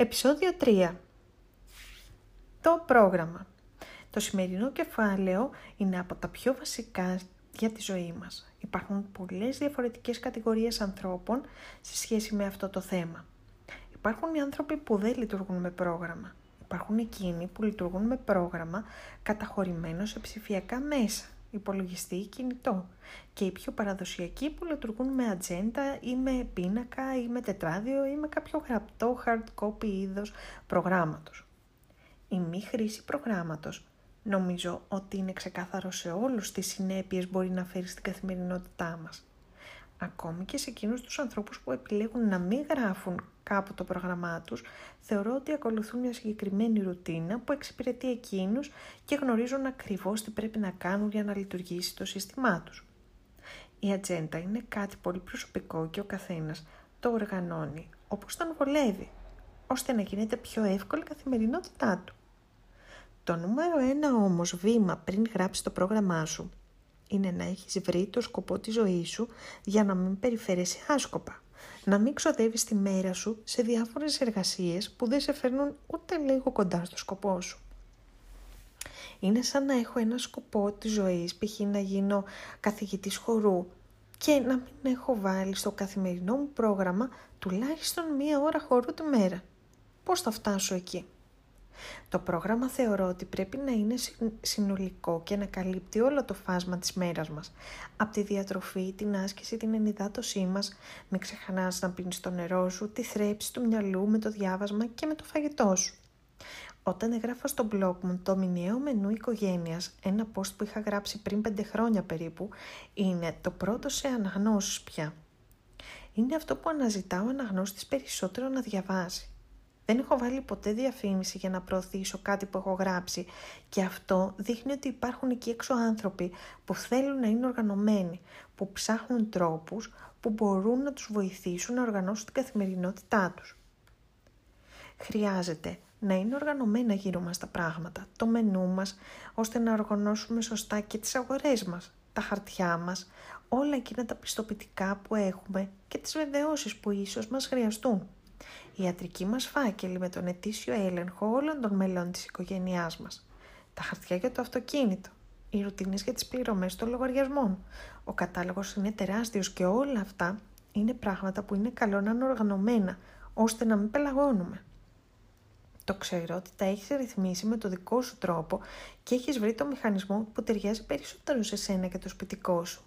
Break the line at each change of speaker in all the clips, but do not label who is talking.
Επισόδιο 3. Το πρόγραμμα. Το σημερινό κεφάλαιο είναι από τα πιο βασικά για τη ζωή μας. Υπάρχουν πολλές διαφορετικές κατηγορίες ανθρώπων σε σχέση με αυτό το θέμα. Υπάρχουν οι άνθρωποι που δεν λειτουργούν με πρόγραμμα. Υπάρχουν εκείνοι που λειτουργούν με πρόγραμμα καταχωρημένο σε ψηφιακά μέσα υπολογιστή ή κινητό και οι πιο παραδοσιακοί που λειτουργούν με ατζέντα ή με πίνακα ή με τετράδιο ή με κάποιο γραπτό hard copy είδος προγράμματος. Η μη χρήση προγράμματος νομίζω ότι είναι ξεκάθαρο σε όλους τις συνέπειες μπορεί να φέρει στην καθημερινότητά μας. Ακόμη και σε εκείνους τους ανθρώπους που επιλέγουν να μην γράφουν κάπου το πρόγραμμά τους, θεωρώ ότι ακολουθούν μια συγκεκριμένη ρουτίνα που εξυπηρετεί εκείνους και γνωρίζουν ακριβώς τι πρέπει να κάνουν για να λειτουργήσει το σύστημά τους. Η ατζέντα είναι κάτι πολύ προσωπικό και ο καθένας το οργανώνει όπως τον βολεύει, ώστε να γίνεται πιο εύκολη η καθημερινότητά του. Το νούμερο ένα όμως βήμα πριν γράψει το πρόγραμμά σου είναι να έχεις βρει το σκοπό της ζωής σου για να μην περιφέρεσαι άσκοπα. Να μην ξοδεύεις τη μέρα σου σε διάφορες εργασίες που δεν σε φέρνουν ούτε λίγο κοντά στο σκοπό σου. Είναι σαν να έχω ένα σκοπό της ζωής, π.χ. να γίνω καθηγητής χορού και να μην έχω βάλει στο καθημερινό μου πρόγραμμα τουλάχιστον μία ώρα χορού τη μέρα. Πώς θα φτάσω εκεί; Το πρόγραμμα θεωρώ ότι πρέπει να είναι συνολικό και να καλύπτει όλο το φάσμα της μέρας μας. Από τη διατροφή, την άσκηση, την ενυδάτωσή μας, μην ξεχνάς να πίνεις το νερό σου, τη θρέψη του μυαλού με το διάβασμα και με το φαγητό σου. Όταν έγραφα στο blog μου το μηνιαίο μενού οικογένειας, ένα post που είχα γράψει πριν πέντε χρόνια περίπου, είναι το πρώτο σε αναγνώσεις πια. Είναι αυτό που αναζητάω αναγνώστης περισσότερο να διαβάσει. Δεν έχω βάλει ποτέ διαφήμιση για να προωθήσω κάτι που έχω γράψει και αυτό δείχνει ότι υπάρχουν εκεί έξω άνθρωποι που θέλουν να είναι οργανωμένοι, που ψάχνουν τρόπους που μπορούν να τους βοηθήσουν να οργανώσουν την καθημερινότητά τους. Χρειάζεται να είναι οργανωμένα γύρω μας τα πράγματα, το μενού μας, ώστε να οργανώσουμε σωστά και τις αγορές μας, τα χαρτιά μας, όλα εκείνα τα πιστοποιητικά που έχουμε και τις βεβαιώσεις που ίσως μας χρειαστούν η ιατρική μας φάκελη με τον ετήσιο έλεγχο όλων των μελών της οικογένειάς μας, τα χαρτιά για το αυτοκίνητο, οι ρουτίνες για τις πληρωμές των λογαριασμών. Ο κατάλογος είναι τεράστιος και όλα αυτά είναι πράγματα που είναι καλό να είναι οργανωμένα, ώστε να μην πελαγώνουμε. Το ξέρω ότι τα έχεις ρυθμίσει με το δικό σου τρόπο και έχεις βρει το μηχανισμό που ταιριάζει περισσότερο σε σένα και το σπιτικό σου.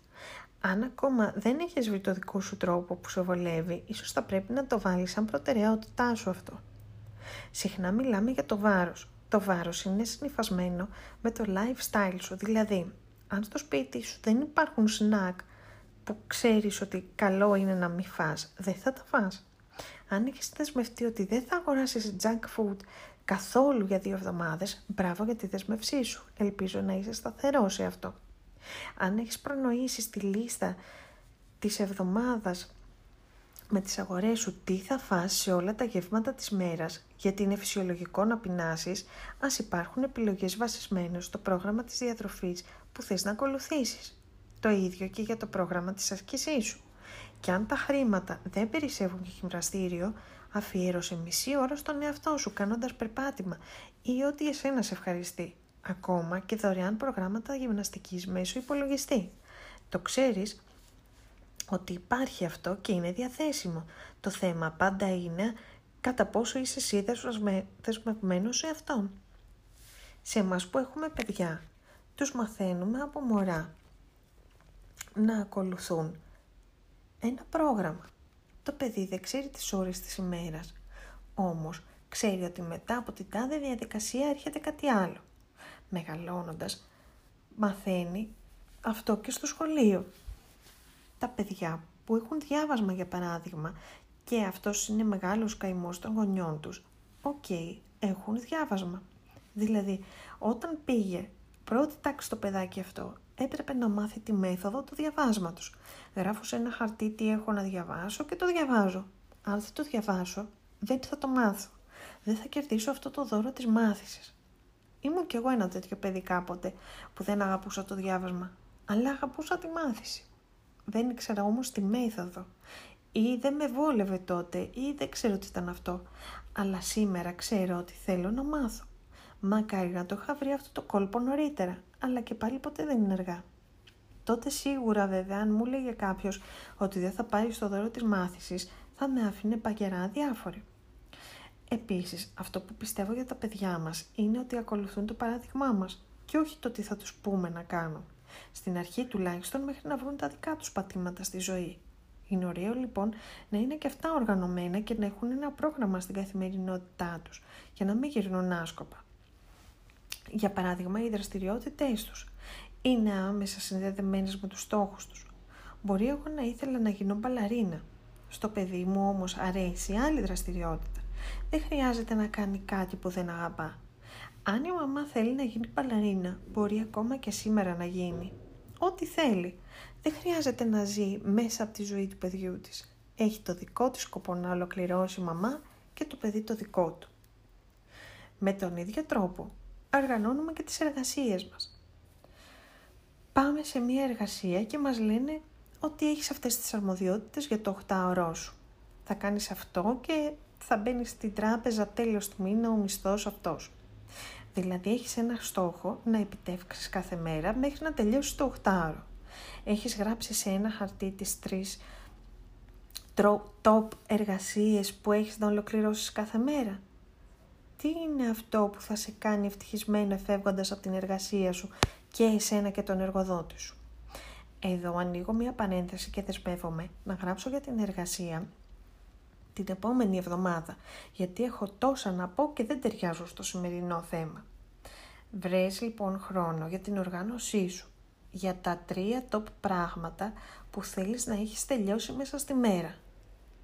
Αν ακόμα δεν έχεις βρει το δικό σου τρόπο που σε βολεύει, ίσως θα πρέπει να το βάλεις σαν προτεραιότητά σου αυτό. Συχνά μιλάμε για το βάρος. Το βάρος είναι συνειφασμένο με το lifestyle σου, δηλαδή αν στο σπίτι σου δεν υπάρχουν snack που ξέρεις ότι καλό είναι να μην φας, δεν θα τα φας. Αν έχεις δεσμευτεί ότι δεν θα αγοράσεις junk food καθόλου για δύο εβδομάδες, μπράβο για τη δεσμευσή σου. Ελπίζω να είσαι σταθερός σε αυτό. Αν έχεις προνοήσει στη λίστα της εβδομάδας με τις αγορές σου τι θα φας σε όλα τα γεύματα της μέρας, γιατί είναι φυσιολογικό να πεινάσεις, ας υπάρχουν επιλογές βασισμένες στο πρόγραμμα της διατροφής που θες να ακολουθήσεις. Το ίδιο και για το πρόγραμμα της ασκησής σου. Και αν τα χρήματα δεν περισσεύουν για γυμναστήριο, αφιέρωσε μισή ώρα στον εαυτό σου κάνοντας περπάτημα ή ό,τι εσένα σε ευχαριστεί ακόμα και δωρεάν προγράμματα γυμναστικής μέσω υπολογιστή. Το ξέρεις ότι υπάρχει αυτό και είναι διαθέσιμο. Το θέμα πάντα είναι κατά πόσο είσαι εσύ δεσμευμένος σε αυτόν. Σε εμάς που έχουμε παιδιά, τους μαθαίνουμε από μωρά να ακολουθούν ένα πρόγραμμα. Το παιδί δεν ξέρει τις ώρες της ημέρας, όμως ξέρει ότι μετά από την τάδε διαδικασία έρχεται κάτι άλλο μεγαλώνοντας, μαθαίνει αυτό και στο σχολείο. Τα παιδιά που έχουν διάβασμα για παράδειγμα και αυτός είναι μεγάλος καημός των γονιών τους, οκ, έχουν διάβασμα. Δηλαδή, όταν πήγε πρώτη τάξη το παιδάκι αυτό, έπρεπε να μάθει τη μέθοδο του διαβάσματος. Γράφω σε ένα χαρτί τι έχω να διαβάσω και το διαβάζω. Αν δεν το διαβάσω, δεν θα το μάθω. Δεν θα κερδίσω αυτό το δώρο της μάθησης. Ήμουν κι εγώ ένα τέτοιο παιδί κάποτε που δεν αγαπούσα το διάβασμα, αλλά αγαπούσα τη μάθηση. Δεν ήξερα όμως τη μέθοδο. ή δεν με βόλευε τότε ή δεν ξέρω τι ήταν αυτό. Αλλά σήμερα ξέρω ότι θέλω να μάθω. Μακάρι να το είχα βρει αυτό το κόλπο νωρίτερα, αλλά και πάλι ποτέ δεν είναι αργά. Τότε σίγουρα βέβαια αν μου έλεγε κάποιος ότι δεν θα πάει στο δώρο της μάθησης, θα με άφηνε παγερά διάφοροι. Επίσης, αυτό που πιστεύω για τα παιδιά μας είναι ότι ακολουθούν το παράδειγμά μας και όχι το τι θα τους πούμε να κάνουν. Στην αρχή τουλάχιστον μέχρι να βρουν τα δικά τους πατήματα στη ζωή. Είναι ωραίο λοιπόν να είναι και αυτά οργανωμένα και να έχουν ένα πρόγραμμα στην καθημερινότητά τους για να μην γυρνούν άσκοπα. Για παράδειγμα, οι δραστηριότητές τους είναι άμεσα συνδεδεμένες με τους στόχους τους. Μπορεί εγώ να ήθελα να γίνω μπαλαρίνα. Στο παιδί μου όμως αρέσει άλλη δραστηριότητα. Δεν χρειάζεται να κάνει κάτι που δεν αγαπά. Αν η μαμά θέλει να γίνει μπαλαρίνα, μπορεί ακόμα και σήμερα να γίνει. Ό,τι θέλει. Δεν χρειάζεται να ζει μέσα από τη ζωή του παιδιού της. Έχει το δικό της σκοπό να ολοκληρώσει η μαμά και το παιδί το δικό του. Με τον ίδιο τρόπο, οργανώνουμε και τις εργασίες μας. Πάμε σε μια εργασία και μας λένε ότι έχεις αυτές τις αρμοδιότητες για το 8ωρό σου. Θα κάνεις αυτό και θα μπαίνεις στην τράπεζα τέλος του μήνα ο μισθός αυτός. Δηλαδή έχεις ένα στόχο να επιτεύξεις κάθε μέρα μέχρι να τελειώσει το 8ωρο. Έχεις γράψει σε ένα χαρτί τις τρεις top εργασίες που έχεις να ολοκληρώσεις κάθε μέρα. Τι είναι αυτό που θα σε κάνει ευτυχισμένο φεύγοντας από την εργασία σου και εσένα και τον εργοδότη σου; Εδώ ανοίγω μία παρένθεση και δεσμεύομαι να γράψω για την εργασία την επόμενη εβδομάδα, γιατί έχω τόσα να πω και δεν ταιριάζω στο σημερινό θέμα. Βρες λοιπόν χρόνο για την οργάνωσή σου, για τα τρία top πράγματα που θέλεις να έχεις τελειώσει μέσα στη μέρα.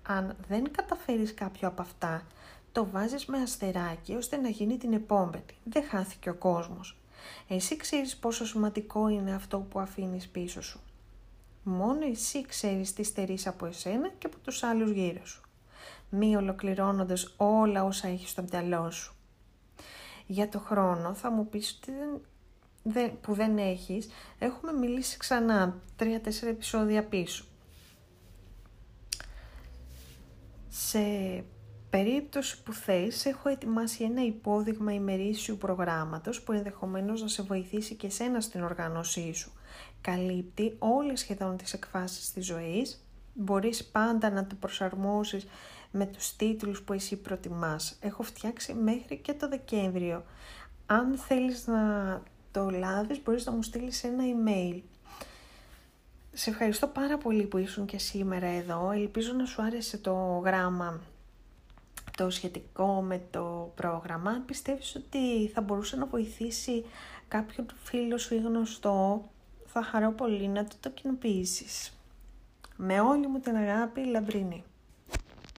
Αν δεν καταφέρεις κάποιο από αυτά, το βάζεις με αστεράκι ώστε να γίνει την επόμενη. Δεν χάθηκε ο κόσμος. Εσύ ξέρεις πόσο σημαντικό είναι αυτό που αφήνεις πίσω σου. Μόνο εσύ ξέρεις τι στερείς από εσένα και από τους άλλους γύρω σου. Μη ολοκληρώνοντας όλα όσα έχεις στο μυαλό σου. Για το χρόνο θα μου πεις ότι δεν, που δεν έχεις, έχουμε μιλήσει ξανά τρία-τέσσερα επεισόδια πίσω. Σε περίπτωση που θες, έχω ετοιμάσει ένα υπόδειγμα ημερήσιου προγράμματος που ενδεχομένως να σε βοηθήσει και σένα στην οργάνωσή σου. Καλύπτει όλες σχεδόν τις εκφάσεις της ζωής, μπορείς πάντα να το προσαρμόσεις με τους τίτλους που εσύ προτιμάς. Έχω φτιάξει μέχρι και το Δεκέμβριο. Αν θέλεις να το λάβεις, μπορείς να μου στείλεις ένα email. Σε ευχαριστώ πάρα πολύ που ήσουν και σήμερα εδώ. Ελπίζω να σου άρεσε το γράμμα το σχετικό με το πρόγραμμα. Πιστεύεις ότι θα μπορούσε να βοηθήσει κάποιον φίλο σου ή γνωστό; Θα χαρώ πολύ να το το κοινοποιήσεις. Με όλη μου την αγάπη, Λαμπρίνη.